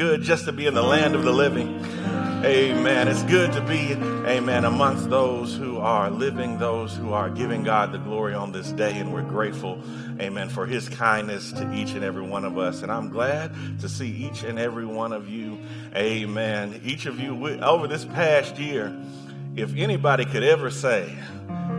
good just to be in the land of the living? Amen. It's good to be, amen, amongst those who are living, those who are giving God the glory on this day. And we're grateful, amen, for his kindness to each and every one of us. And I'm glad to see each and every one of you, amen. Each of you, over this past year, if anybody could ever say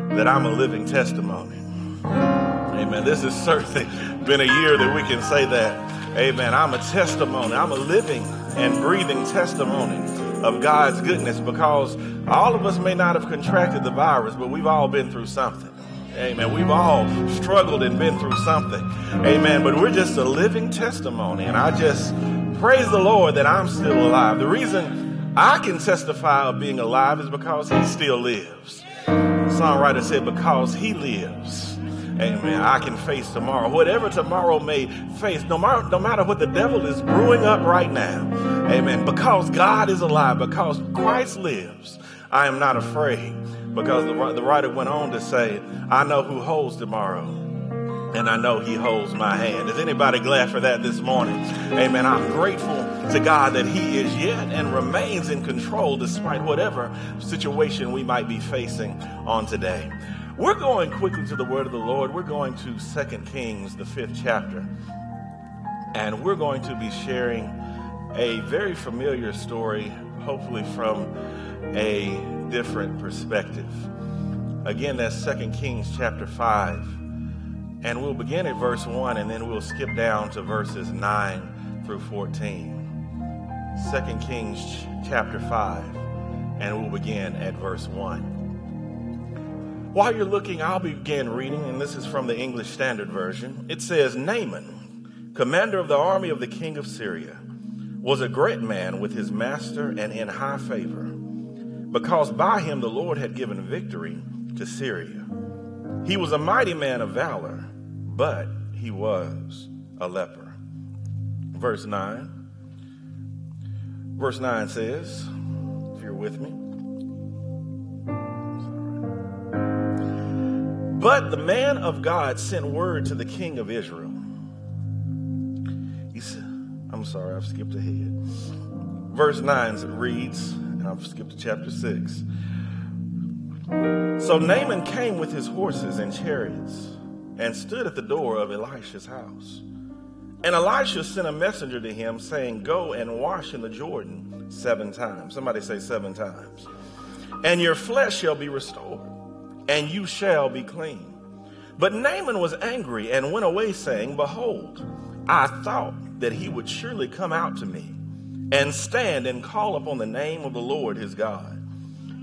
that I'm a living testimony, amen, this has certainly been a year that we can say that. Amen. I'm a testimony. I'm a living and breathing testimony of God's goodness because all of us may not have contracted the virus, but we've all been through something. Amen. We've all struggled and been through something. Amen. But we're just a living testimony. And I just praise the Lord that I'm still alive. The reason I can testify of being alive is because He still lives. The songwriter said, Because He lives. Amen. I can face tomorrow. Whatever tomorrow may face, no matter, no matter what the devil is brewing up right now. Amen. Because God is alive, because Christ lives, I am not afraid. Because the, the writer went on to say, I know who holds tomorrow and I know he holds my hand. Is anybody glad for that this morning? Amen. I'm grateful to God that he is yet and remains in control despite whatever situation we might be facing on today. We're going quickly to the word of the Lord. We're going to Second Kings, the fifth chapter. And we're going to be sharing a very familiar story, hopefully from a different perspective. Again, that's Second Kings chapter 5. And we'll begin at verse 1 and then we'll skip down to verses 9 through 14. Second Kings chapter 5, and we'll begin at verse 1. While you're looking, I'll begin reading, and this is from the English Standard Version. It says Naaman, commander of the army of the king of Syria, was a great man with his master and in high favor, because by him the Lord had given victory to Syria. He was a mighty man of valor, but he was a leper. Verse 9. Verse 9 says, if you're with me, But the man of God sent word to the king of Israel. He said, I'm sorry, I've skipped ahead. Verse 9 reads, and I've skipped to chapter 6. So Naaman came with his horses and chariots and stood at the door of Elisha's house. And Elisha sent a messenger to him, saying, Go and wash in the Jordan seven times. Somebody say seven times. And your flesh shall be restored and you shall be clean. But Naaman was angry and went away, saying, Behold, I thought that he would surely come out to me and stand and call upon the name of the Lord his God,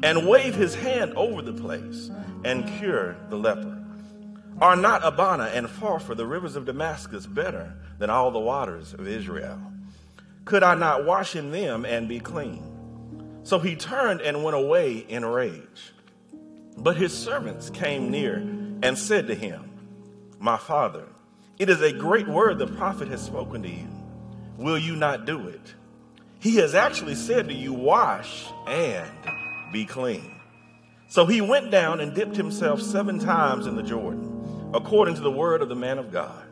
and wave his hand over the place and cure the leper. Are not Abana and Pharpar, the rivers of Damascus, better than all the waters of Israel? Could I not wash in them and be clean? So he turned and went away in rage. But his servants came near and said to him, My father, it is a great word the prophet has spoken to you. Will you not do it? He has actually said to you, Wash and be clean. So he went down and dipped himself seven times in the Jordan, according to the word of the man of God.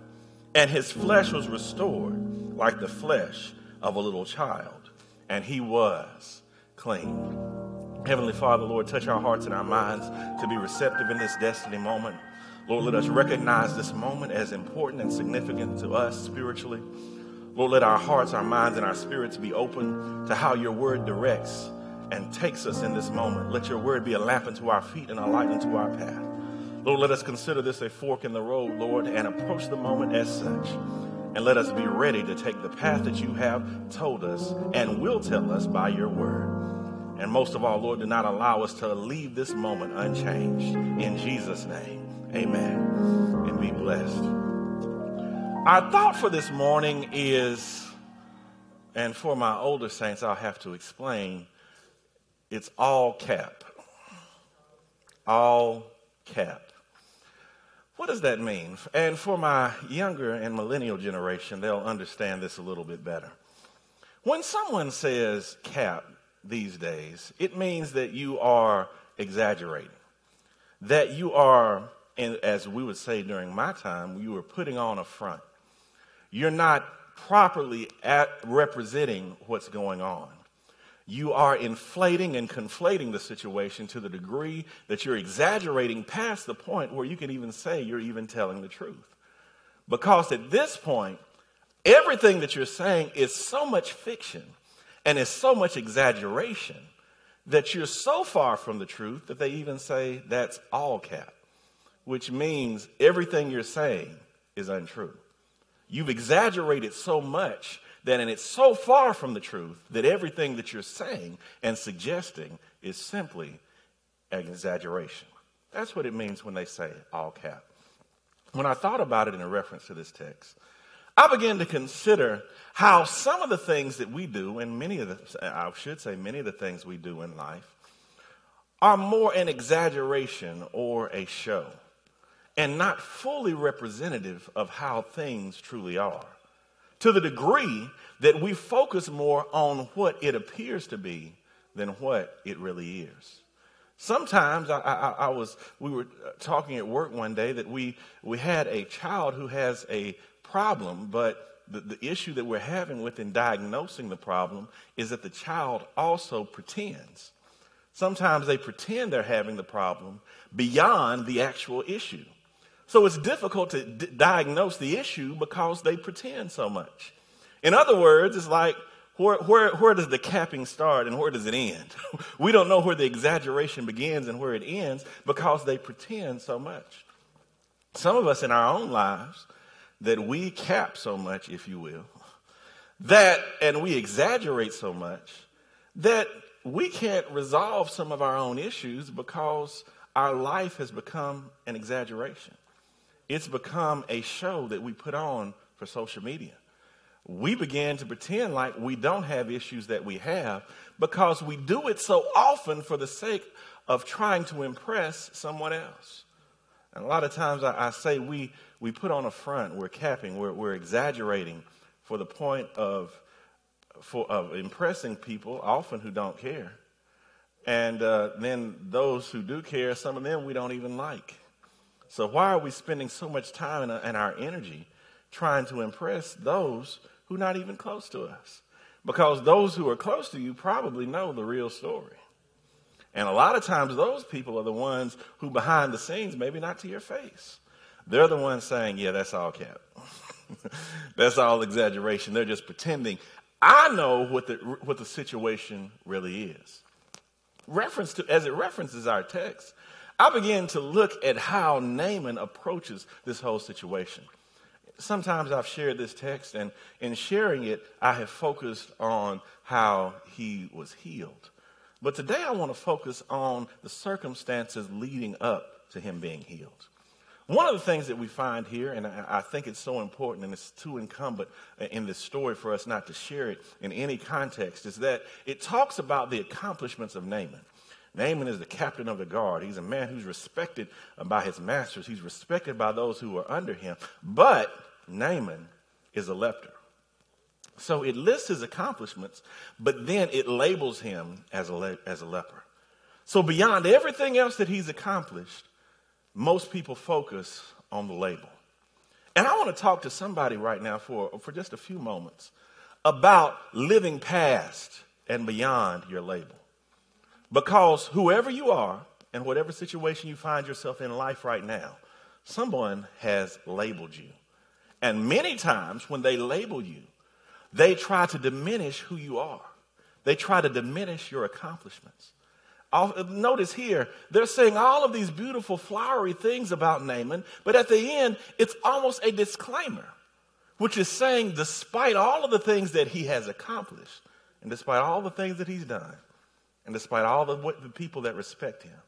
And his flesh was restored like the flesh of a little child, and he was clean. Heavenly Father, Lord, touch our hearts and our minds to be receptive in this destiny moment. Lord, let us recognize this moment as important and significant to us spiritually. Lord, let our hearts, our minds, and our spirits be open to how your word directs and takes us in this moment. Let your word be a lamp unto our feet and a light unto our path. Lord, let us consider this a fork in the road, Lord, and approach the moment as such. And let us be ready to take the path that you have told us and will tell us by your word. And most of all, Lord, do not allow us to leave this moment unchanged. In Jesus' name, amen. And be blessed. Our thought for this morning is, and for my older saints, I'll have to explain, it's all cap. All cap. What does that mean? And for my younger and millennial generation, they'll understand this a little bit better. When someone says cap, these days, it means that you are exaggerating, that you are, and as we would say during my time, you were putting on a front. You're not properly representing what's going on. You are inflating and conflating the situation to the degree that you're exaggerating past the point where you can even say you're even telling the truth. Because at this point, everything that you're saying is so much fiction and is so much exaggeration that you're so far from the truth that they even say that's all cap, which means everything you're saying is untrue. You've exaggerated so much that, and it's so far from the truth that everything that you're saying and suggesting is simply an exaggeration. That's what it means when they say all cap. When I thought about it in reference to this text, I began to consider how some of the things that we do, and many of the, I should say, many of the things we do in life, are more an exaggeration or a show, and not fully representative of how things truly are. To the degree that we focus more on what it appears to be than what it really is. Sometimes I, I, I, was, we were talking at work one day that we, we had a child who has a problem, but the, the issue that we're having with in diagnosing the problem is that the child also pretends. Sometimes they pretend they're having the problem beyond the actual issue. So it's difficult to d- diagnose the issue because they pretend so much. In other words, it's like, where, where, where does the capping start and where does it end? we don't know where the exaggeration begins and where it ends because they pretend so much. Some of us in our own lives, that we cap so much, if you will, that, and we exaggerate so much, that we can't resolve some of our own issues because our life has become an exaggeration. It's become a show that we put on for social media. We begin to pretend like we don't have issues that we have because we do it so often for the sake of trying to impress someone else. And a lot of times I, I say we, we put on a front, we're capping, we're, we're exaggerating for the point of, for, of impressing people, often who don't care. And uh, then those who do care, some of them we don't even like. So why are we spending so much time and, and our energy trying to impress those who are not even close to us? Because those who are close to you probably know the real story. And a lot of times, those people are the ones who, behind the scenes, maybe not to your face, they're the ones saying, Yeah, that's all cap. that's all exaggeration. They're just pretending. I know what the, what the situation really is. Reference to, as it references our text, I begin to look at how Naaman approaches this whole situation. Sometimes I've shared this text, and in sharing it, I have focused on how he was healed. But today I want to focus on the circumstances leading up to him being healed. One of the things that we find here, and I think it's so important and it's too incumbent uh, in this story for us not to share it in any context, is that it talks about the accomplishments of Naaman. Naaman is the captain of the guard. He's a man who's respected by his masters, he's respected by those who are under him. But Naaman is a leper. So it lists his accomplishments, but then it labels him as a, le- as a leper. So beyond everything else that he's accomplished, most people focus on the label. And I want to talk to somebody right now for, for just a few moments about living past and beyond your label. Because whoever you are and whatever situation you find yourself in life right now, someone has labeled you. And many times when they label you, they try to diminish who you are. They try to diminish your accomplishments. Notice here, they're saying all of these beautiful, flowery things about Naaman, but at the end, it's almost a disclaimer, which is saying, despite all of the things that he has accomplished, and despite all the things that he's done, and despite all the, the people that respect him,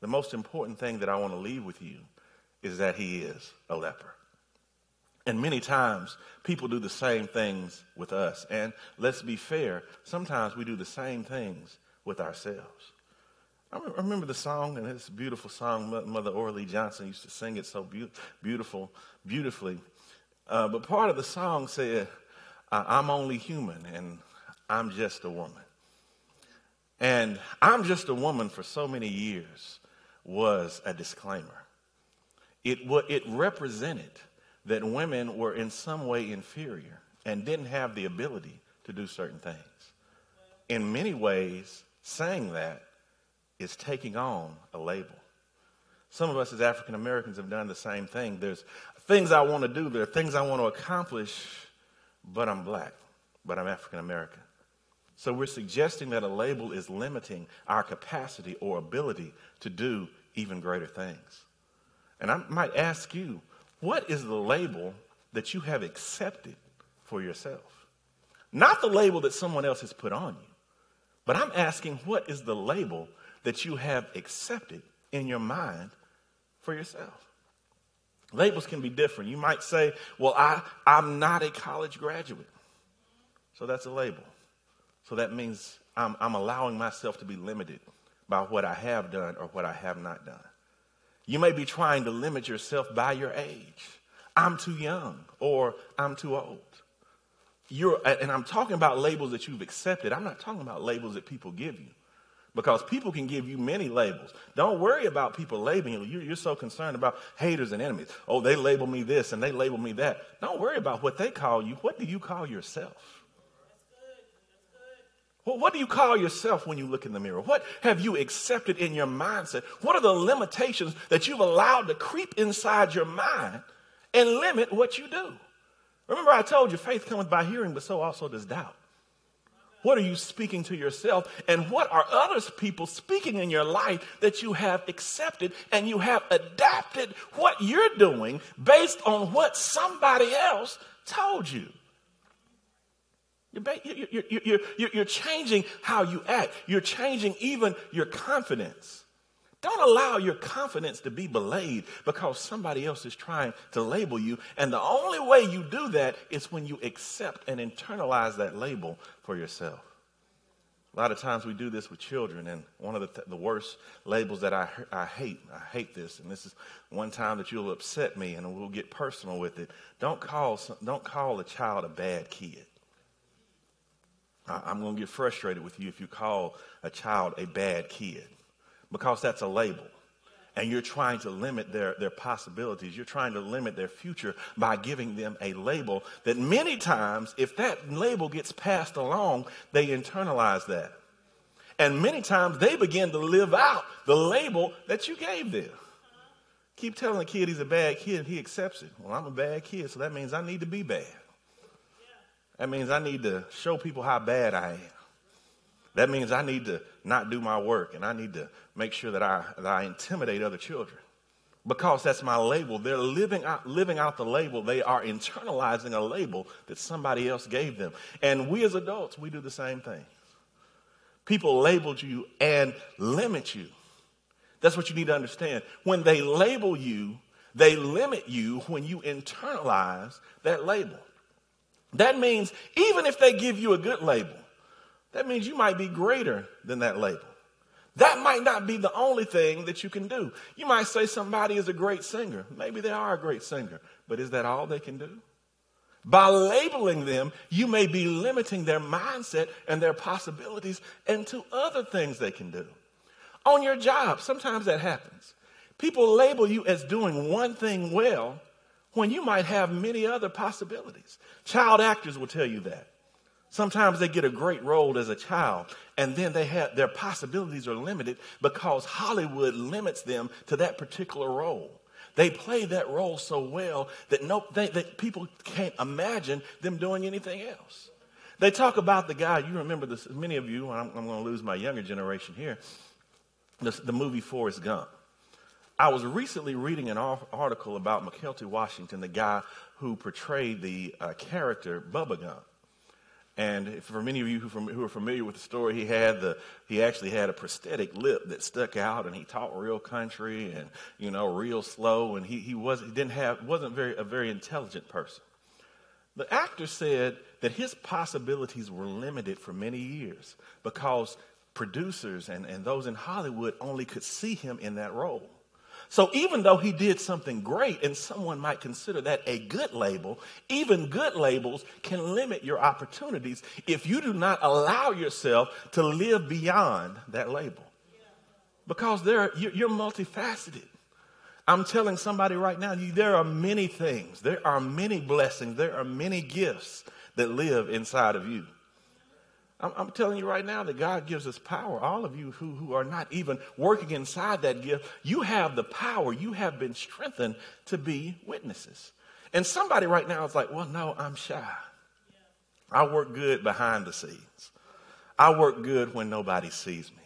the most important thing that I want to leave with you is that he is a leper. And many times people do the same things with us. And let's be fair, sometimes we do the same things with ourselves. I remember the song, and it's a beautiful song. Mother Orley Johnson used to sing it so be- beautiful, beautifully. Uh, but part of the song said, I'm only human and I'm just a woman. And I'm just a woman for so many years was a disclaimer. It, it represented that women were in some way inferior and didn't have the ability to do certain things. In many ways, saying that is taking on a label. Some of us as African Americans have done the same thing. There's things I want to do, there are things I want to accomplish, but I'm black, but I'm African American. So we're suggesting that a label is limiting our capacity or ability to do even greater things. And I might ask you, what is the label that you have accepted for yourself? Not the label that someone else has put on you, but I'm asking, what is the label that you have accepted in your mind for yourself? Labels can be different. You might say, well, I, I'm not a college graduate. So that's a label. So that means I'm, I'm allowing myself to be limited by what I have done or what I have not done. You may be trying to limit yourself by your age. I'm too young or I'm too old. You're, and I'm talking about labels that you've accepted. I'm not talking about labels that people give you because people can give you many labels. Don't worry about people labeling you. You're so concerned about haters and enemies. Oh, they label me this and they label me that. Don't worry about what they call you. What do you call yourself? Well, what do you call yourself when you look in the mirror? What have you accepted in your mindset? What are the limitations that you've allowed to creep inside your mind and limit what you do? Remember, I told you faith cometh by hearing, but so also does doubt. What are you speaking to yourself? And what are other people speaking in your life that you have accepted and you have adapted what you're doing based on what somebody else told you? You're, you're, you're, you're, changing how you act. You're changing even your confidence. Don't allow your confidence to be belayed because somebody else is trying to label you. And the only way you do that is when you accept and internalize that label for yourself. A lot of times we do this with children, and one of the, th- the worst labels that I, I hate, I hate this, and this is one time that you'll upset me and we'll get personal with it. Don't call, don't call a child a bad kid. I'm going to get frustrated with you if you call a child a bad kid because that's a label. And you're trying to limit their, their possibilities. You're trying to limit their future by giving them a label that many times, if that label gets passed along, they internalize that. And many times they begin to live out the label that you gave them. Keep telling a kid he's a bad kid, he accepts it. Well, I'm a bad kid, so that means I need to be bad. That means I need to show people how bad I am. That means I need to not do my work and I need to make sure that I, that I intimidate other children. Because that's my label. They're living out, living out the label. They are internalizing a label that somebody else gave them. And we as adults, we do the same thing. People labeled you and limit you. That's what you need to understand. When they label you, they limit you when you internalize that label. That means even if they give you a good label, that means you might be greater than that label. That might not be the only thing that you can do. You might say somebody is a great singer. Maybe they are a great singer, but is that all they can do? By labeling them, you may be limiting their mindset and their possibilities into other things they can do. On your job, sometimes that happens. People label you as doing one thing well when you might have many other possibilities. Child actors will tell you that. Sometimes they get a great role as a child, and then they have their possibilities are limited because Hollywood limits them to that particular role. They play that role so well that no, they, that people can't imagine them doing anything else. They talk about the guy. You remember this? Many of you. I'm, I'm going to lose my younger generation here. The, the movie Forrest Gump. I was recently reading an article about Mykelti Washington, the guy who portrayed the uh, character Bubba Gump. And for many of you who, are familiar with the story, he had the he actually had a prosthetic lip that stuck out, and he talked real country and you know real slow, and he he was he didn't have wasn't very a very intelligent person. The actor said that his possibilities were limited for many years because producers and, and those in Hollywood only could see him in that role. So even though he did something great, and someone might consider that a good label, even good labels can limit your opportunities if you do not allow yourself to live beyond that label. Because there, you're multifaceted. I'm telling somebody right now, there are many things, there are many blessings, there are many gifts that live inside of you. I'm, I'm, telling you right now that God gives us power. All of you who, who are not even working inside that gift, you have the power. You have been strengthened to be witnesses. And somebody right now is like, well, no, I'm shy. I work good behind the scenes. I work good when nobody sees me.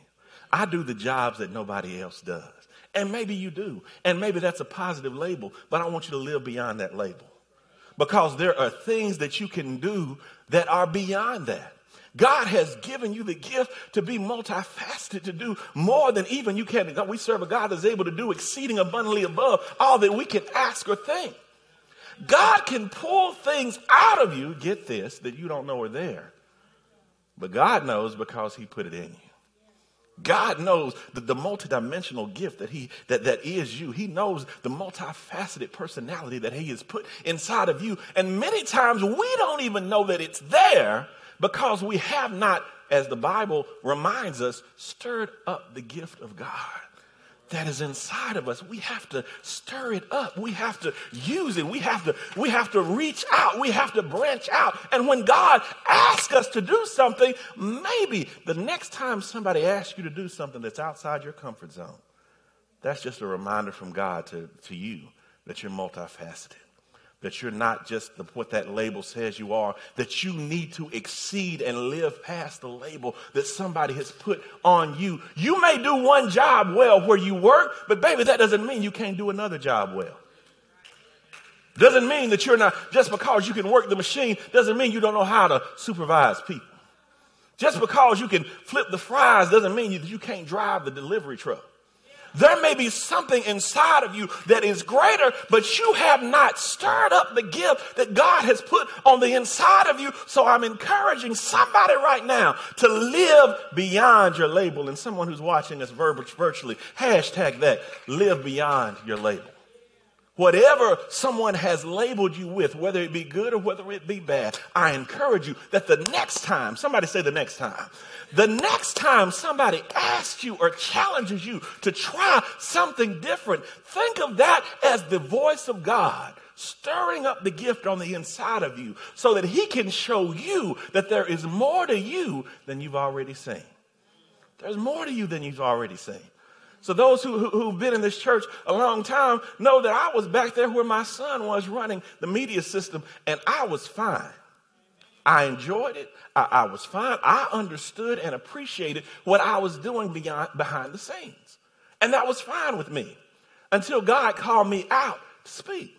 I do the jobs that nobody else does. And maybe you do. And maybe that's a positive label, but I want you to live beyond that label. Because there are things that you can do that are beyond that. God has given you the gift to be multifaceted, to do more than even you can. We serve a God that's able to do exceeding abundantly above all that we can ask or think. God can pull things out of you, get this, that you don't know are there. But God knows because He put it in you. God knows the, the multidimensional gift that he that, that is you. He knows the multifaceted personality that he has put inside of you. And many times we don't even know that it's there because we have not, as the Bible reminds us, stirred up the gift of God that is inside of us. We have to stir it up. We have to use it. We have to, we have to reach out. We have to branch out. And when God asks us to do something, maybe the next time somebody asks you to do something that's outside your comfort zone, that's just a reminder from God to, to you that you're multifaceted that you're not just the, what that label says you are, that you need to exceed and live past the label that somebody has put on you. You may do one job well where you work, but baby, that doesn't mean you can't do another job well. Doesn't mean that you're not, just because you can work the machine, doesn't mean you don't know how to supervise people. Just because you can flip the fries doesn't mean that you can't drive the delivery truck. There may be something inside of you that is greater, but you have not stirred up the gift that God has put on the inside of you. So I'm encouraging somebody right now to live beyond your label. And someone who's watching us virtually, hashtag that, live beyond your label. Whatever someone has labeled you with, whether it be good or whether it be bad, I encourage you that the next time, somebody say the next time, the next time somebody asks you or challenges you to try something different, think of that as the voice of God stirring up the gift on the inside of you so that he can show you that there is more to you than you've already seen. There's more to you than you've already seen. So those who, who, have been in this church a long time know that I was back there where my son was running the media system and I was fine. I enjoyed it. I, I was fine. I understood and appreciated what I was doing beyond, behind the scenes. And that was fine with me until God called me out to speak.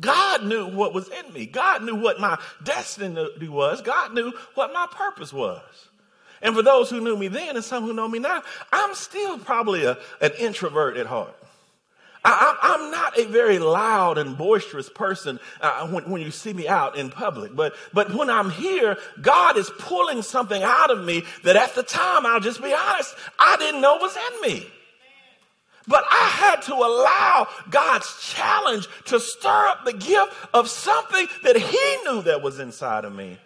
God knew what was in me. God knew what my destiny was. God knew what my purpose was. And for those who knew me then and some who know me now, I'm still probably a, an introvert at heart. I, am not a very loud and boisterous person uh, when, when you see me out in public, but, but when I'm here, God is pulling something out of me that at the time, I'll just be honest, I didn't know was in me. But I had to allow God's challenge to stir up the gift of something that He knew that was inside of me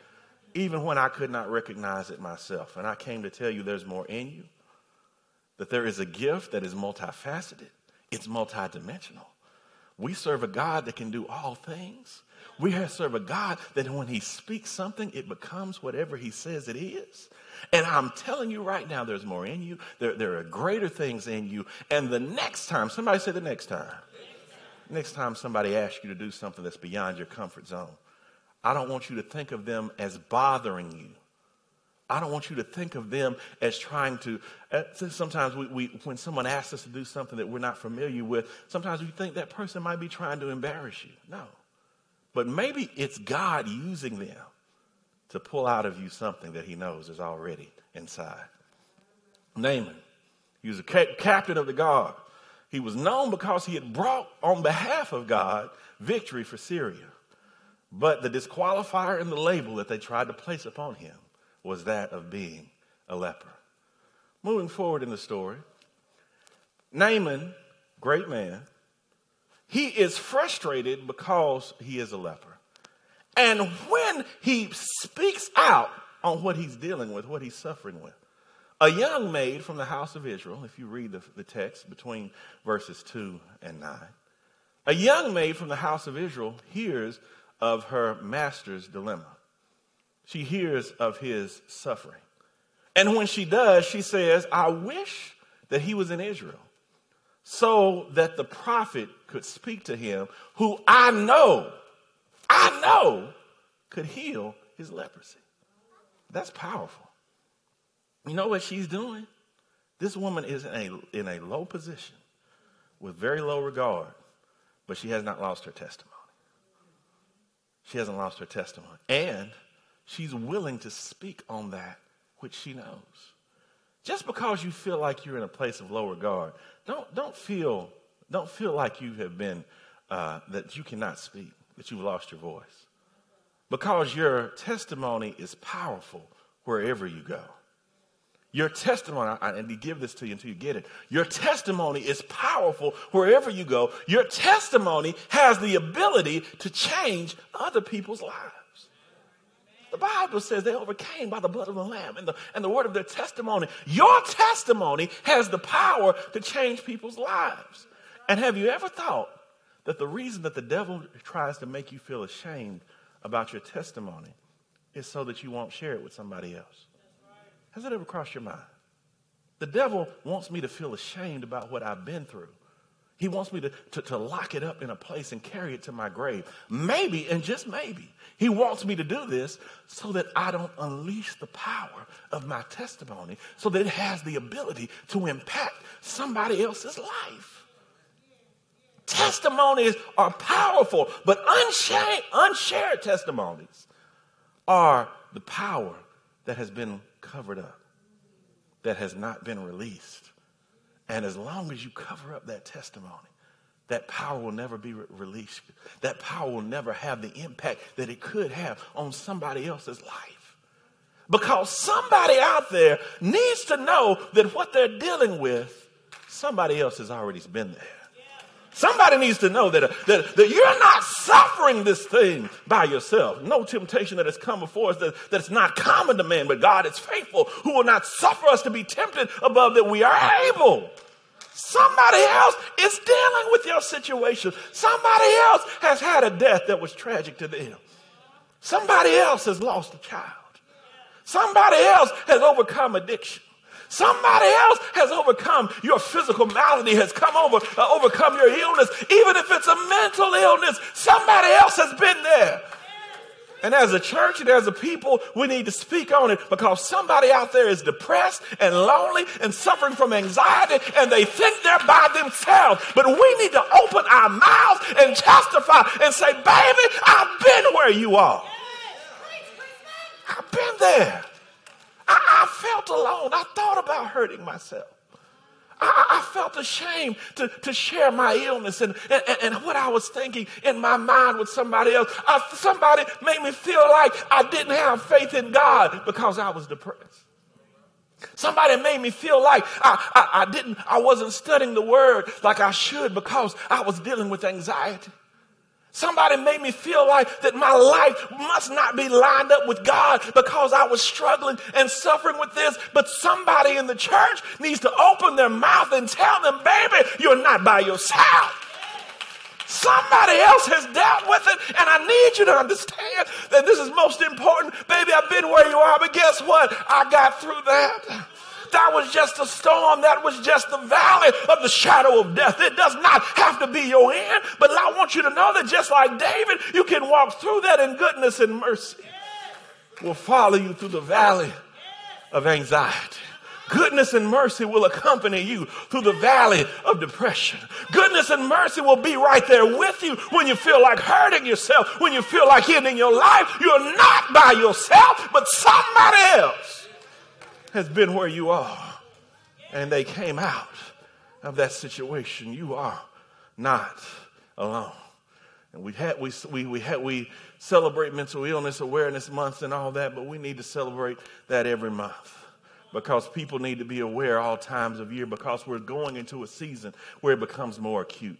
even when I could not recognize it myself. And I came to tell you there's more in you, that there is a gift that is multifaceted, it's multidimensional. We serve a God that can do all things. We serve a God that when He speaks something, it becomes whatever He says it is. And I'm telling you right now, there's more in you. There, there are greater things in you. And the next time, somebody say the next time. Next time somebody asks you to do something that's beyond your comfort zone, I don't want you to think of them as bothering you. I don't want you to think of them as trying to. Uh, sometimes we, we, when someone asks us to do something that we're not familiar with, sometimes we think that person might be trying to embarrass you. No. But maybe it's God using them to pull out of you something that he knows is already inside. Naaman, he was a ca- captain of the guard. He was known because he had brought on behalf of God victory for Syria. But the disqualifier in the label that they tried to place upon him was that of being a leper. Moving forward in the story, Naaman, great man, he is frustrated because he is a leper. And when he speaks out on what he's dealing with, what he's suffering with, a young maid from the house of Israel, if you read the, the text between verses 2 and 9, a young maid from the house of Israel hears of her master's dilemma. she hears of his suffering. And when she does, she says, I wish that he was in Israel so that the prophet could speak to him, who I know, I know could heal his leprosy. That's powerful. You know what she's doing? This woman is in a, in a low position with very low regard, but she has not lost her testimony. She hasn't lost her testimony. And she's willing to speak on that which she knows. Just because you feel like you're in a place of low regard, don't, don't, feel, don't feel like you have been, uh, that you cannot speak, that you've lost your voice. Because your testimony is powerful wherever you go. Your testimony, and to give this to you until you get it, your testimony is powerful wherever you go. Your testimony has the ability to change other people's lives. The Bible says they overcame by the blood of the Lamb and the, and the word of their testimony. Your testimony has the power to change people's lives. And have you ever thought that the reason that the devil tries to make you feel ashamed about your testimony is so that you won't share it with somebody else? Has it ever crossed your mind? The devil wants me to feel ashamed about what I've been through. He wants me to, to, to, lock it up in a place and carry it to my grave. Maybe, and just maybe, he wants me to do this so that I don't unleash the power of my testimony, so that it has the ability to impact somebody else's life. Testimonies are powerful, but unshared, unshared testimonies are the power that has been covered up, that has not been released. And as long as you cover up that testimony, that power will never be re- released. That power will never have the impact that it could have on somebody else's life. Because somebody out there needs to know that what they're dealing with, somebody else has already been there. Somebody needs to know that, that, that you're not suffering this thing by yourself. No temptation that has come before us that, that's not common to man, but God is faithful, who will not suffer us to be tempted above that we are able. Somebody else is dealing with your situation. Somebody else has had a death that was tragic to them. Somebody else has lost a child. Somebody else has overcome addiction. Somebody else has overcome your physical malady, has come over, uh, overcome your illness. Even if it's a mental illness, somebody else has been there. And as a church and as a people, we need to speak on it because somebody out there is depressed and lonely and suffering from anxiety and they think they're by themselves. But we need to open our mouths and testify and say, baby, I've been where you are. I've been there. I, I felt alone. I thought about hurting myself. I, I, felt ashamed to, to share my illness and, and, and, what I was thinking in my mind with somebody else. I, somebody made me feel like I didn't have faith in God because I was depressed. Somebody made me feel like I, I, I didn't, I wasn't studying the word like I should because I was dealing with anxiety. Somebody made me feel like that my life must not be lined up with God because I was struggling and suffering with this. But somebody in the church needs to open their mouth and tell them, baby, you're not by yourself. Somebody else has dealt with it, and I need you to understand that this is most important. Baby, I've been where you are, but guess what? I got through that. That was just a storm. That was just the valley of the shadow of death. It does not have to be your end. But I want you to know that just like David, you can walk through that in goodness and mercy will follow you through the valley of anxiety. Goodness and mercy will accompany you through the valley of depression. Goodness and mercy will be right there with you when you feel like hurting yourself, when you feel like ending your life. You're not by yourself, but somebody else has been where you are and they came out of that situation. You are not alone. And we had we we we had we celebrate mental illness awareness month and all that, but we need to celebrate that every month. Because people need to be aware all times of year because we're going into a season where it becomes more acute.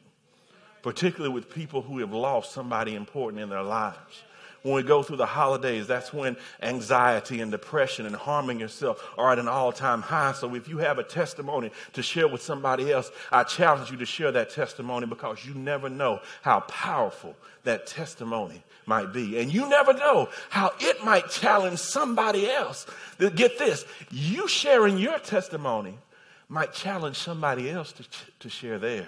Particularly with people who have lost somebody important in their lives When we go through the holidays, that's when anxiety and depression and harming yourself are at an all time high. So if you have a testimony to share with somebody else, I challenge you to share that testimony because you never know how powerful that testimony might be. And you never know how it might challenge somebody else. Get this you sharing your testimony might challenge somebody else to, to share theirs.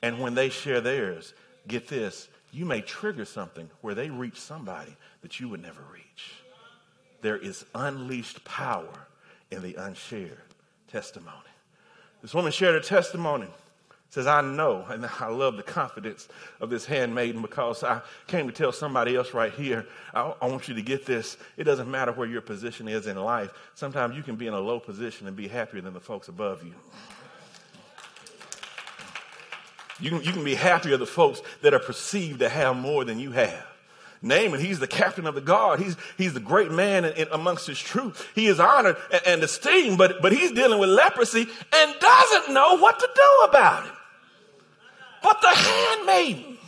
And when they share theirs, get this you may trigger something where they reach somebody that you would never reach. There is unleashed power in the unshared testimony. This woman shared her testimony. Says, I know, and I love the confidence of this handmaiden because I came to tell somebody else right here, I, I want you to get this. It doesn't matter where your position is in life. Sometimes you can be in a low position and be happier than the folks above you. You can, you can be happier the folks that are perceived to have more than you have. Naaman, he's the captain of the guard. He's, he's the great man in, in, amongst his troops. He is honored and, and esteemed, but, but he's dealing with leprosy and doesn't know what to do about it. But the handmaiden,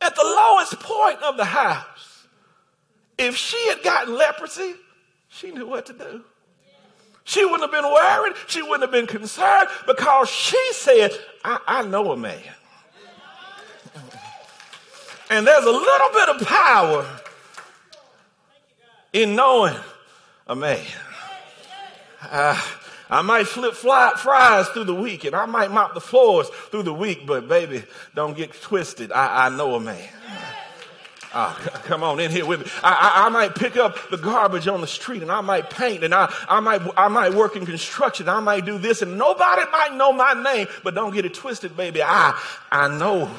at the lowest point of the house, if she had gotten leprosy, she knew what to do. She wouldn't have been worried. She wouldn't have been concerned because she said, I, I know a man. And there's a little bit of power in knowing a man. Uh, I might flip fly, fries through the week and I might mop the floors through the week, but baby, don't get twisted. I, I know a man. Oh, come on in here with me. I, I, I, might pick up the garbage on the street and I might paint and I, I, might, I might work in construction. I might do this and nobody might know my name, but don't get it twisted, baby. I, I know.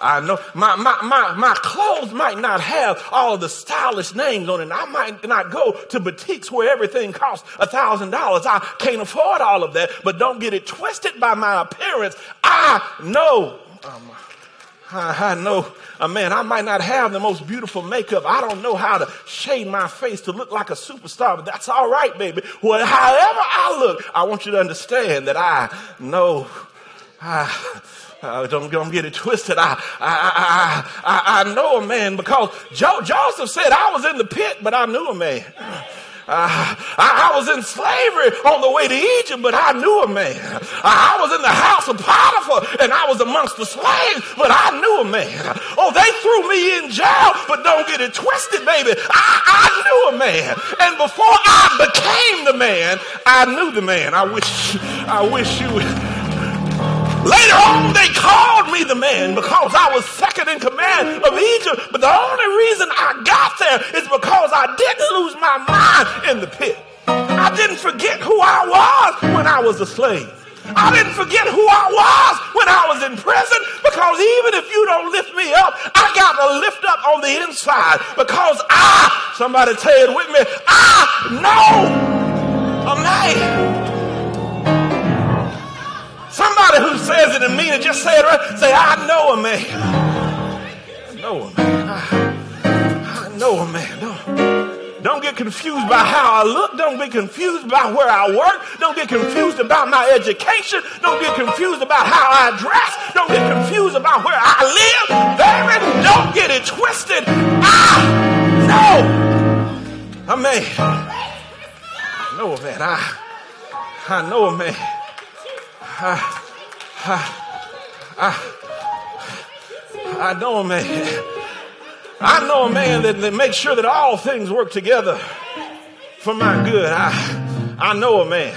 I know my, my, my, my clothes might not have all the stylish names on it. I might not go to boutiques where everything costs a thousand dollars. I can't afford all of that, but don't get it twisted by my appearance. I know. Um, I, know uh, man, I might not have the most beautiful makeup. I don't know how to shade my face to look like a superstar, but that's all right, baby. Well, however I look, I want you to understand that I know. I, uh, don't, don't get it twisted. I, I, I, I, I know a man because jo- Joseph said I was in the pit, but I knew a man. Uh, I, I, was in slavery on the way to Egypt, but I knew a man. I, I was in the house of Potiphar and I was amongst the slaves, but I knew a man. Oh, they threw me in jail, but don't get it twisted, baby. I, I knew a man. And before I became the man, I knew the man. I wish, I wish you Later on, they called me the man because I was second in command of Egypt. But the only reason I got there is because I didn't lose my mind in the pit. I didn't forget who I was when I was a slave. I didn't forget who I was when I was in prison because even if you don't lift me up, I got to lift up on the inside because I, somebody say it with me, I know a man. Somebody who says it and mean it, just say it right. Say, I know a man. I know a man. I, I know a man. Don't, don't get confused by how I look. Don't be confused by where I work. Don't get confused about my education. Don't get confused about how I dress. Don't get confused about where I live. Baby, don't get it twisted. I know a man. I know a man. I, I know a man. I, I, I, know a man. I know a man that, that makes sure that all things work together for my good. I, I know a man.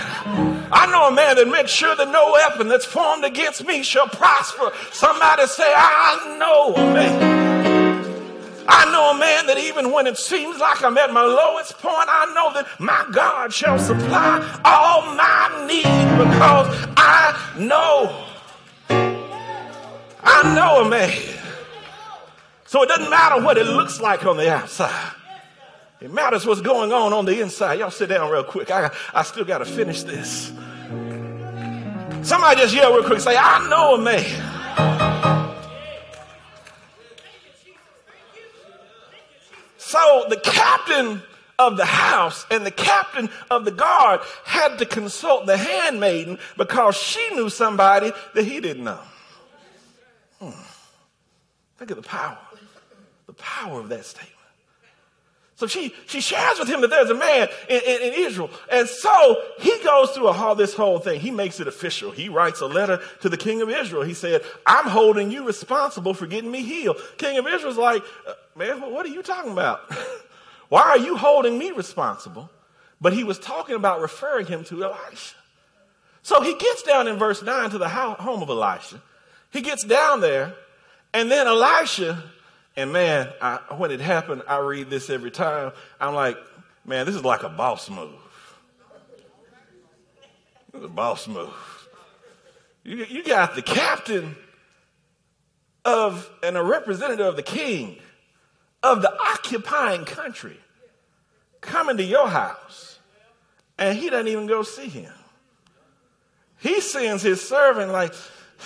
I know a man that makes sure that no weapon that's formed against me shall prosper. Somebody say, I know a man. I know a man that even when it seems like I'm at my lowest point, I know that my God shall supply all my needs because I know. I know a man. So it doesn't matter what it looks like on the outside. It matters what's going on on the inside. Y'all sit down real quick. I, I still got to finish this. Somebody just yell real quick. Say, I know a man. So the captain of the house and the captain of the guard had to consult the handmaiden because she knew somebody that he didn't know. Hmm. Think of the power the power of that statement. So she, she shares with him that there's a man in, in, in, Israel. And so he goes through all this whole thing. He makes it official. He writes a letter to the king of Israel. He said, I'm holding you responsible for getting me healed. King of Israel's like, man, what are you talking about? Why are you holding me responsible? But he was talking about referring him to Elisha. So he gets down in verse 9 to the home of Elisha. He gets down there, and then Elisha and man, I, when it happened, I read this every time. I'm like, man, this is like a boss move. It's a boss move. You, you got the captain of and a representative of the king of the occupying country coming to your house, and he doesn't even go see him. He sends his servant like,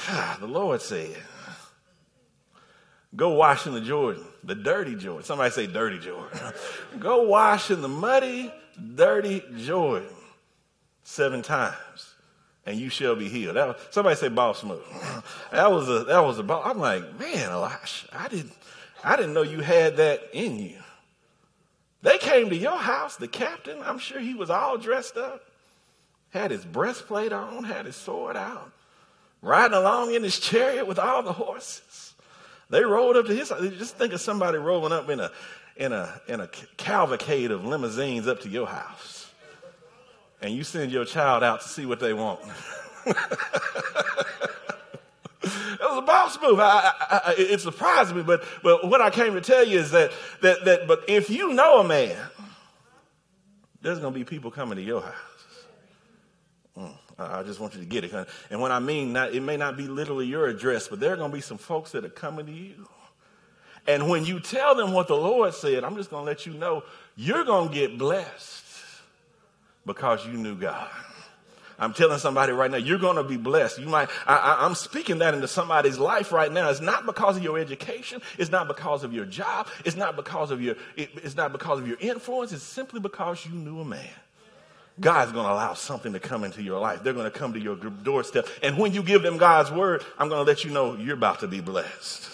ah, the Lord said. Go wash in the Jordan, the dirty Jordan. Somebody say dirty Jordan. Go wash in the muddy, dirty Jordan seven times, and you shall be healed. That, somebody say boss move. that was a that was a boss. I'm like, man, Elisha, I didn't I didn't know you had that in you. They came to your house, the captain, I'm sure he was all dressed up, had his breastplate on, had his sword out, riding along in his chariot with all the horses. They rolled up to his. Just think of somebody rolling up in a in a in a cavalcade of limousines up to your house, and you send your child out to see what they want. A boss move. I, I, I, it surprised me, but but what I came to tell you is that that that. But if you know a man, there's going to be people coming to your house. Mm. I just want you to get it. And when I mean that, it may not be literally your address, but there are going to be some folks that are coming to you. And when you tell them what the Lord said, I'm just going to let you know you're going to get blessed because you knew God. I'm telling somebody right now, you're going to be blessed. You might, I, am speaking that into somebody's life right now. It's not because of your education. It's not because of your job. It's not because of your, it, it's not because of your influence. It's simply because you knew a man. God's going to allow something to come into your life. They're going to come to your doorstep. And when you give them God's word, I'm going to let you know you're about to be blessed.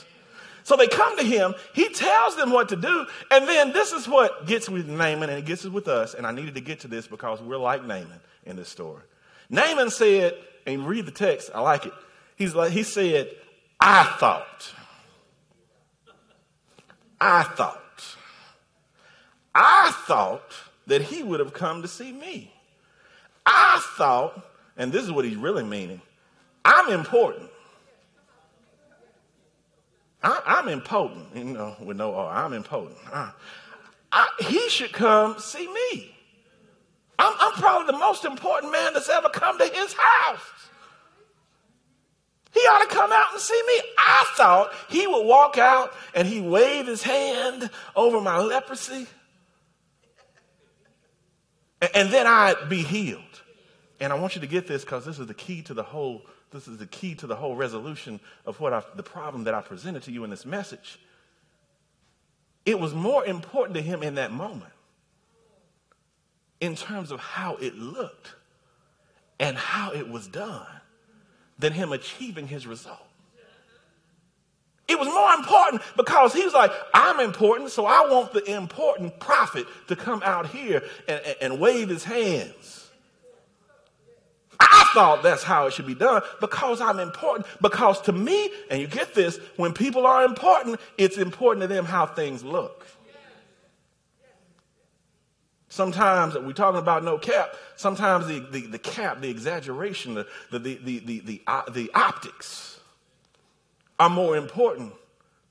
So they come to him. He tells them what to do. And then this is what gets with Naaman and it gets with us. And I needed to get to this because we're like Naaman in this story. Naaman said, and read the text, I like it. He's like, he said, I thought. I thought. I thought that he would have come to see me. I thought, and this is what he's really meaning, I'm important. I, am impotent, you know, with no R. I'm impotent. I, I, he should come see me. I'm, I'm probably the most important man that's ever come to his house. He ought to come out and see me. I thought he would walk out and he wave his hand over my leprosy and then I'd be healed. And I want you to get this because this is the key to the whole. This is the key to the whole resolution of what I, the problem that I presented to you in this message. It was more important to him in that moment, in terms of how it looked and how it was done, than him achieving his result. It was more important because he was like, I'm important, so I want the important prophet to come out here and, and, and wave his hands. I thought that's how it should be done because I'm important. Because to me, and you get this, when people are important, it's important to them how things look. Sometimes we're talking about no cap. Sometimes the, the, the cap, the exaggeration, the, the, the, the, the, uh, the optics are more important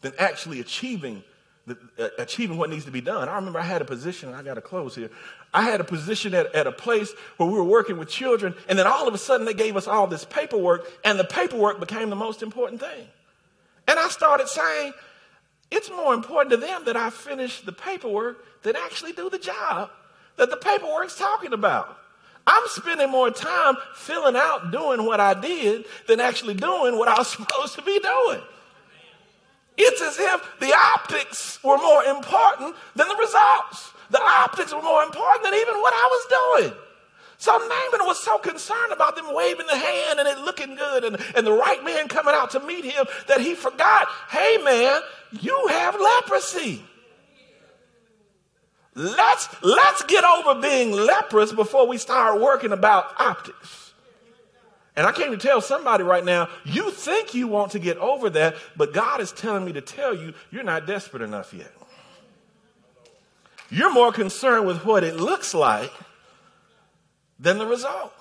than actually achieving the, uh, achieving what needs to be done. I remember I had a position, I got to close here. I had a position at, at a place where we were working with children, and then all of a sudden they gave us all this paperwork, and the paperwork became the most important thing. And I started saying, it's more important to them that I finish the paperwork than actually do the job that the paperwork's talking about. I'm spending more time filling out doing what I did than actually doing what I was supposed to be doing. It's as if the optics were more important than the results. The optics were more important than even what I was doing. So Naaman was so concerned about them waving the hand and it looking good and, and the right man coming out to meet him that he forgot, hey man, you have leprosy. Let's, let's get over being leprous before we start working about optics. And I came to tell somebody right now, you think you want to get over that, but God is telling me to tell you, you're not desperate enough yet. You're more concerned with what it looks like than the result.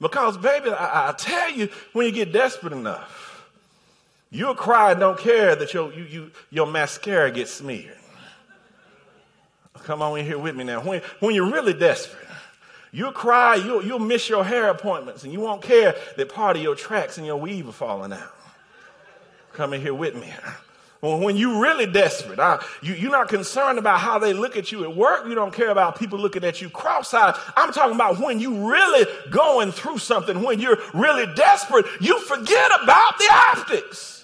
Because, baby, I, I tell you, when you get desperate enough, you'll cry and don't care that your, you, you, your mascara gets smeared. Come on in here with me now. When, when you're really desperate, you'll cry, you'll, you'll miss your hair appointments, and you won't care that part of your tracks and your weave are falling out. Come in here with me. When you're really desperate, uh, you, you're not concerned about how they look at you at work. You don't care about people looking at you cross-eyed. I'm talking about when you're really going through something, when you're really desperate, you forget about the optics.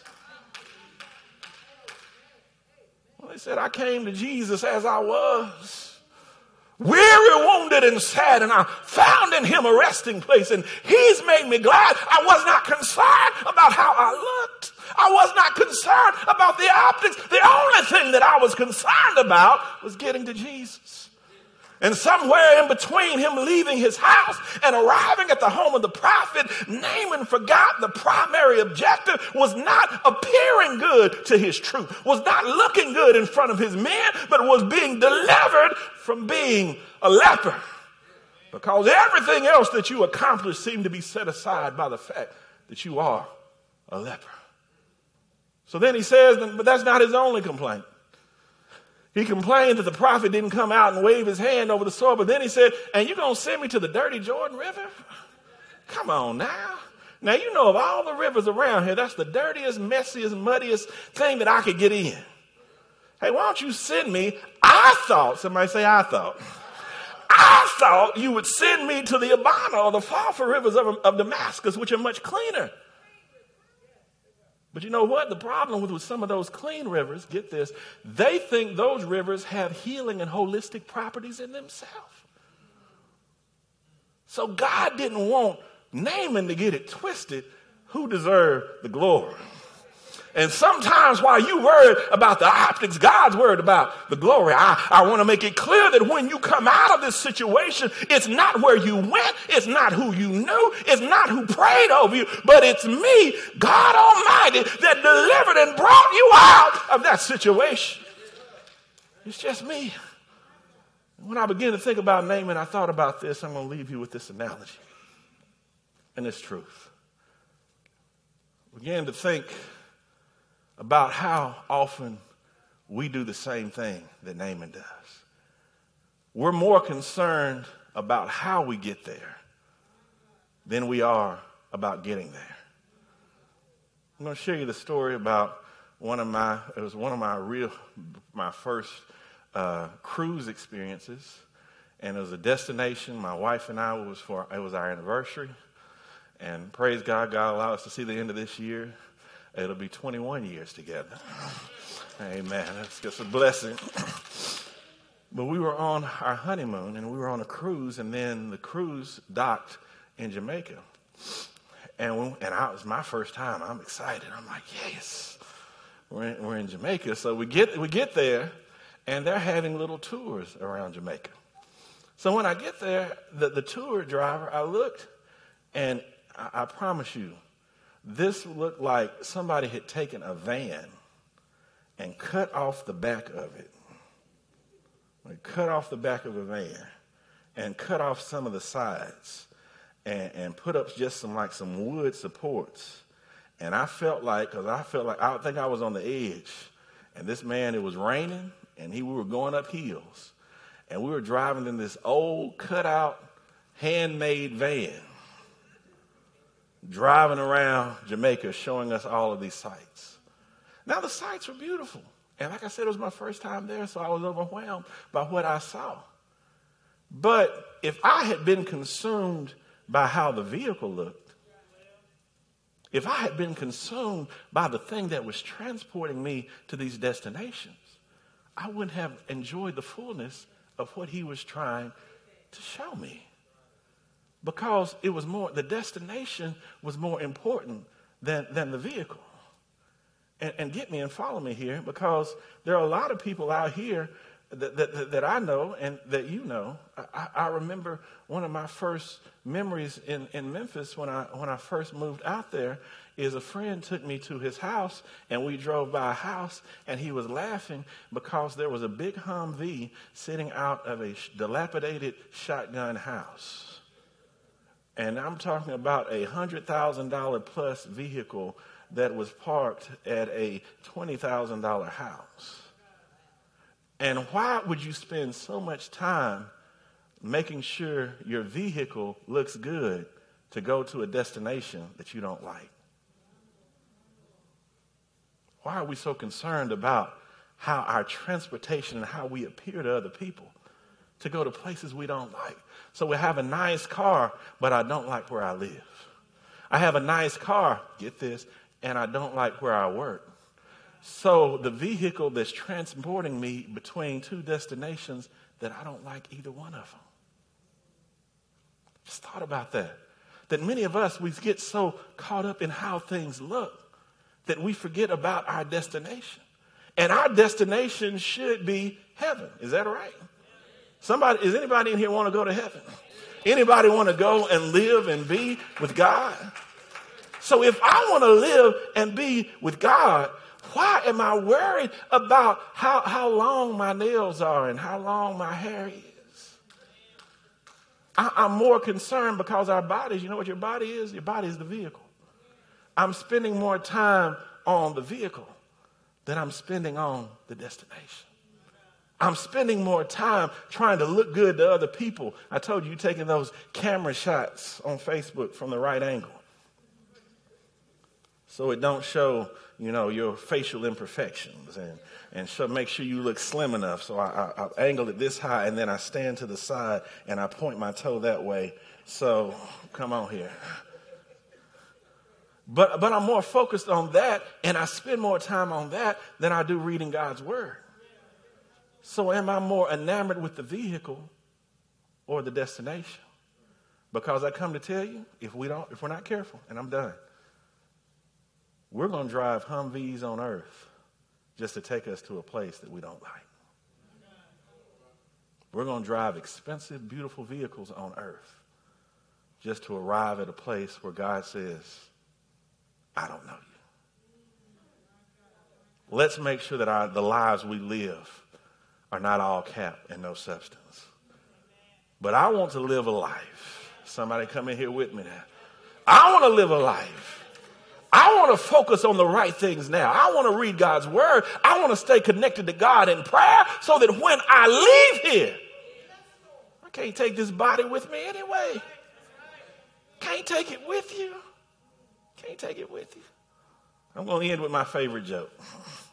They said, I came to Jesus as I was weary, wounded, and sad, and I found in him a resting place, and he's made me glad. I was not concerned about how I looked. I was not concerned about the optics. The only thing that I was concerned about was getting to Jesus. And somewhere in between him leaving his house and arriving at the home of the prophet, Naaman forgot the primary objective was not appearing good to his troop, was not looking good in front of his men, but was being delivered from being a leper. Because everything else that you accomplish seemed to be set aside by the fact that you are a leper. So then he says, but that's not his only complaint. He complained that the prophet didn't come out and wave his hand over the soil, but then he said, And you're going to send me to the dirty Jordan River? Come on now. Now, you know, of all the rivers around here, that's the dirtiest, messiest, muddiest thing that I could get in. Hey, why don't you send me? I thought, somebody say, I thought. I thought you would send me to the Abana or the Pharpar rivers of, of Damascus, which are much cleaner. But you know what? The problem with, with some of those clean rivers, get this, they think those rivers have healing and holistic properties in themselves. So God didn't want Naaman to get it twisted. Who deserved the glory? And sometimes while you worried about the optics, God's worried about the glory. I, I want to make it clear that when you come out of this situation, it's not where you went, it's not who you knew, it's not who prayed over you, but it's me, God Almighty, that delivered and brought you out of that situation. It's just me. When I began to think about Naaman, I thought about this. I'm going to leave you with this analogy and this truth. I began to think about how often we do the same thing that Naaman does. We're more concerned about how we get there than we are about getting there. I'm going to share you the story about one of my, it was one of my real, my first uh, cruise experiences. And it was a destination. My wife and I was for, it was our anniversary. And praise God, God allowed us to see the end of this year. It'll be 21 years together. Amen. That's just a blessing. But we were on our honeymoon and we were on a cruise, and then the cruise docked in Jamaica. And, and I, it was my first time. I'm excited. I'm like, yes, we're in, we're in Jamaica. So we get, we get there, and they're having little tours around Jamaica. So when I get there, the, the tour driver, I looked, and I, I promise you, this looked like somebody had taken a van and cut off the back of it. Cut off the back of a van and cut off some of the sides and, and put up just some like some wood supports. And I felt like, because I felt like, I think I was on the edge. And this man, it was raining and he, we were going up hills. And we were driving in this old cutout handmade van driving around Jamaica showing us all of these sites. Now, the sites were beautiful. And like I said, it was my first time there, so I was overwhelmed by what I saw. But if I had been consumed by how the vehicle looked, if I had been consumed by the thing that was transporting me to these destinations, I wouldn't have enjoyed the fullness of what he was trying to show me. Because it was more, the destination was more important than, than the vehicle. And, and get me and follow me here because there are a lot of people out here that, that, that I know and that you know. I, I, remember one of my first memories in, in Memphis when I, when I first moved out there is a friend took me to his house and we drove by a house and he was laughing because there was a big Humvee sitting out of a dilapidated shotgun house. And I'm talking about a $100,000 plus vehicle that was parked at a $20,000 house. And why would you spend so much time making sure your vehicle looks good to go to a destination that you don't like? Why are we so concerned about how our transportation and how we appear to other people to go to places we don't like? So we have a nice car, but I don't like where I live. I have a nice car, get this, and I don't like where I work. So the vehicle that's transporting me between two destinations that I don't like either one of them. Just thought about that. That many of us, we get so caught up in how things look that we forget about our destination. And our destination should be heaven. Is that right? Somebody, is anybody in here want to go to heaven? Anybody want to go and live and be with God? So if I want to live and be with God, why am I worried about how, how long my nails are and how long my hair is? I, I'm more concerned because our bodies, you know what your body is? Your body is the vehicle. I'm spending more time on the vehicle than I'm spending on the destination. I'm spending more time trying to look good to other people. I told you, taking those camera shots on Facebook from the right angle. So it don't show you know, your facial imperfections and, and so make sure you look slim enough. So I, I, I angle it this high and then I stand to the side and I point my toe that way. So come on here. But, but I'm more focused on that and I spend more time on that than I do reading God's word. So am I more enamored with the vehicle or the destination? Because I come to tell you, if we don't, if we're not careful, and I'm done, we're going to drive Humvees on earth just to take us to a place that we don't like. We're going to drive expensive, beautiful vehicles on earth just to arrive at a place where God says, I don't know you. Let's make sure that our, the lives we live are not all cap and no substance. But I want to live a life. Somebody come in here with me now. I want to live a life I want to focus on the right things now. I want to read God's word. I want to stay connected to God in prayer so that when I leave here, I can't take this body with me anyway. Can't take it with you. Can't take it with you. I'm going to end with my favorite joke,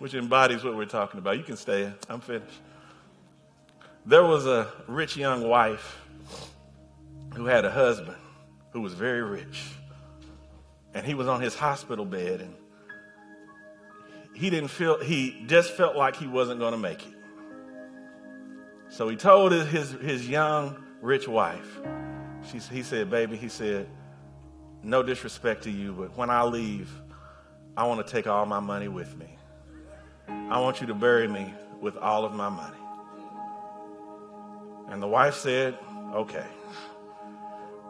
which embodies what we're talking about. You can stay. I'm finished. There was a rich young wife who had a husband who was very rich and he was on his hospital bed and he didn't feel he just felt like he wasn't going to make it so he told his, his young rich wife she, he said baby he said no disrespect to you but when i leave i want to take all my money with me i want you to bury me with all of my money. And the wife said okay.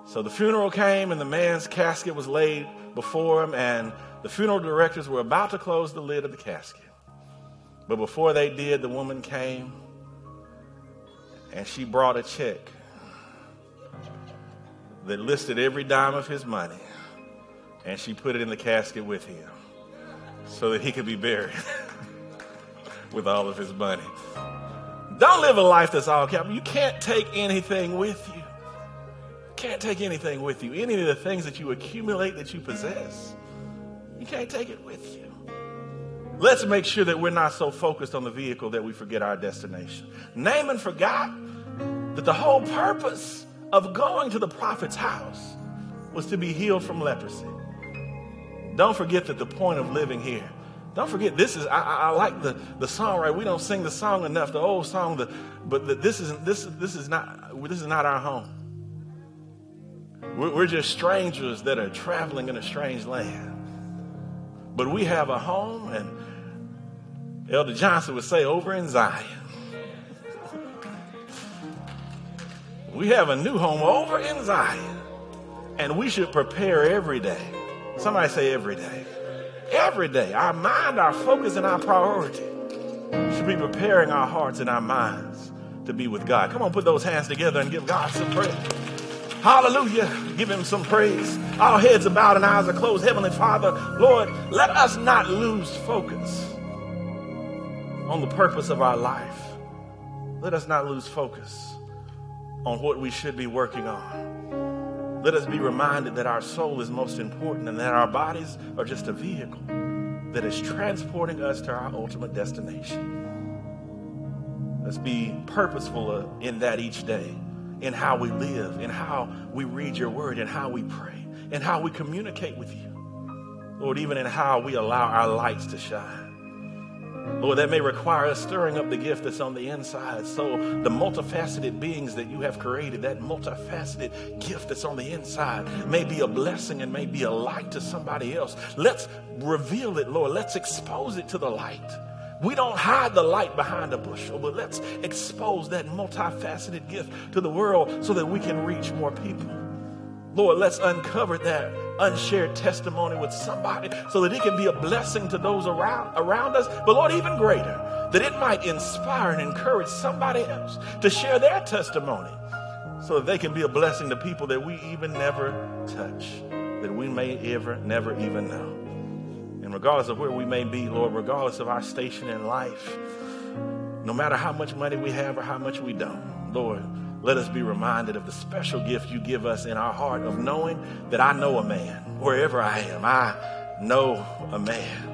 So the funeral came and the man's casket was laid before him, and the funeral directors were about to close the lid of the casket. But before they did, the woman came and she brought a check that listed every dime of his money, and she put it in the casket with him so that he could be buried with all of his money. Don't live a life that's all capital. You can't take anything with you can't take anything with you. Any of the things that you accumulate that you possess, you can't take it with you. Let's make sure that we're not so focused on the vehicle that we forget our destination. Naaman forgot that the whole purpose of going to the prophet's house was to be healed from leprosy. Don't forget that the point of living here don't forget, this is, I, I, like the, the song, right? We don't sing the song enough, the old song, the, but the, this, isn't, this, this, is not, this is not our home. We're just strangers that are traveling in a strange land. But we have a home, and Elder Johnson would say, over in Zion. We have a new home over in Zion, and we should prepare every day. Somebody say every day. Every day. Our mind, our focus, and our priority should be preparing our hearts and our minds to be with God. Come on, put those hands together and give God some praise. Hallelujah. Give him some praise. Our heads are bowed and eyes are closed. Heavenly Father, Lord, let us not lose focus on the purpose of our life. Let us not lose focus on what we should be working on. Let us be reminded that our soul is most important and that our bodies are just a vehicle that is transporting us to our ultimate destination. Let's be purposeful in that each day, in how we live, in how we read your word, in how we pray, in how we communicate with you. Lord, even in how we allow our lights to shine. Lord, that may require us stirring up the gift that's on the inside. So, the multifaceted beings that you have created, that multifaceted gift that's on the inside, may be a blessing and may be a light to somebody else. Let's reveal it, Lord. Let's expose it to the light. We don't hide the light behind a bushel, but let's expose that multifaceted gift to the world so that we can reach more people. Lord, let's uncover that unshared testimony with somebody so that it can be a blessing to those around, around us. But Lord, even greater, that it might inspire and encourage somebody else to share their testimony so that they can be a blessing to people that we even never touch, that we may ever, never even know. And regardless of where we may be, Lord, regardless of our station in life, no matter how much money we have or how much we don't, Lord, let us be reminded of the special gift you give us in our heart of knowing that I know a man. Wherever I am, I know a man.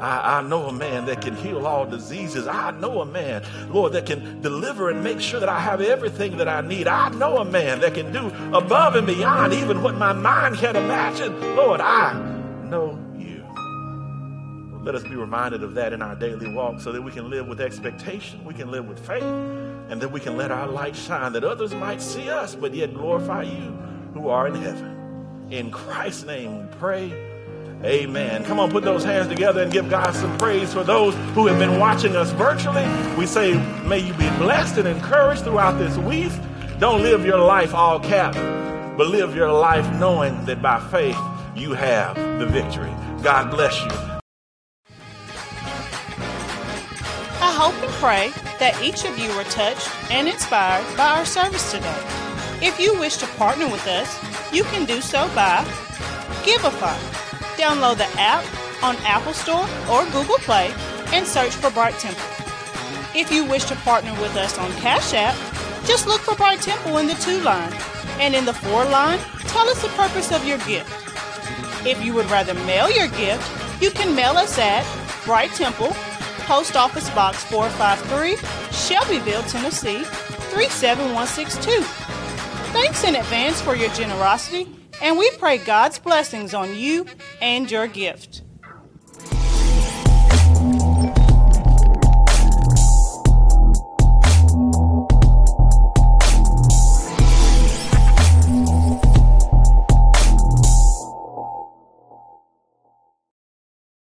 I, I, know a man that can heal all diseases. I know a man, Lord, that can deliver and make sure that I have everything that I need. I know a man that can do above and beyond even what my mind can imagine. Lord, I know you. Let us be reminded of that in our daily walk so that we can live with expectation, we can live with faith, and that we can let our light shine that others might see us, but yet glorify you who are in heaven. In Christ's name we pray. Amen. Come on, put those hands together and give God some praise for those who have been watching us virtually. We say, may you be blessed and encouraged throughout this week. Don't live your life all cap, but live your life knowing that by faith you have the victory. God bless you. Pray that each of you were touched and inspired by our service today. If you wish to partner with us, you can do so by Givelify. Download the app on Apple Store or Google Play and search for Bright Temple. If you wish to partner with us on Cash App, just look for Bright Temple in the to line, and in the for line, tell us the purpose of your gift. If you would rather mail your gift, you can mail us at Bright Temple, Post Office Box 453, Shelbyville, Tennessee 37162. Thanks in advance for your generosity, and we pray God's blessings on you and your gift.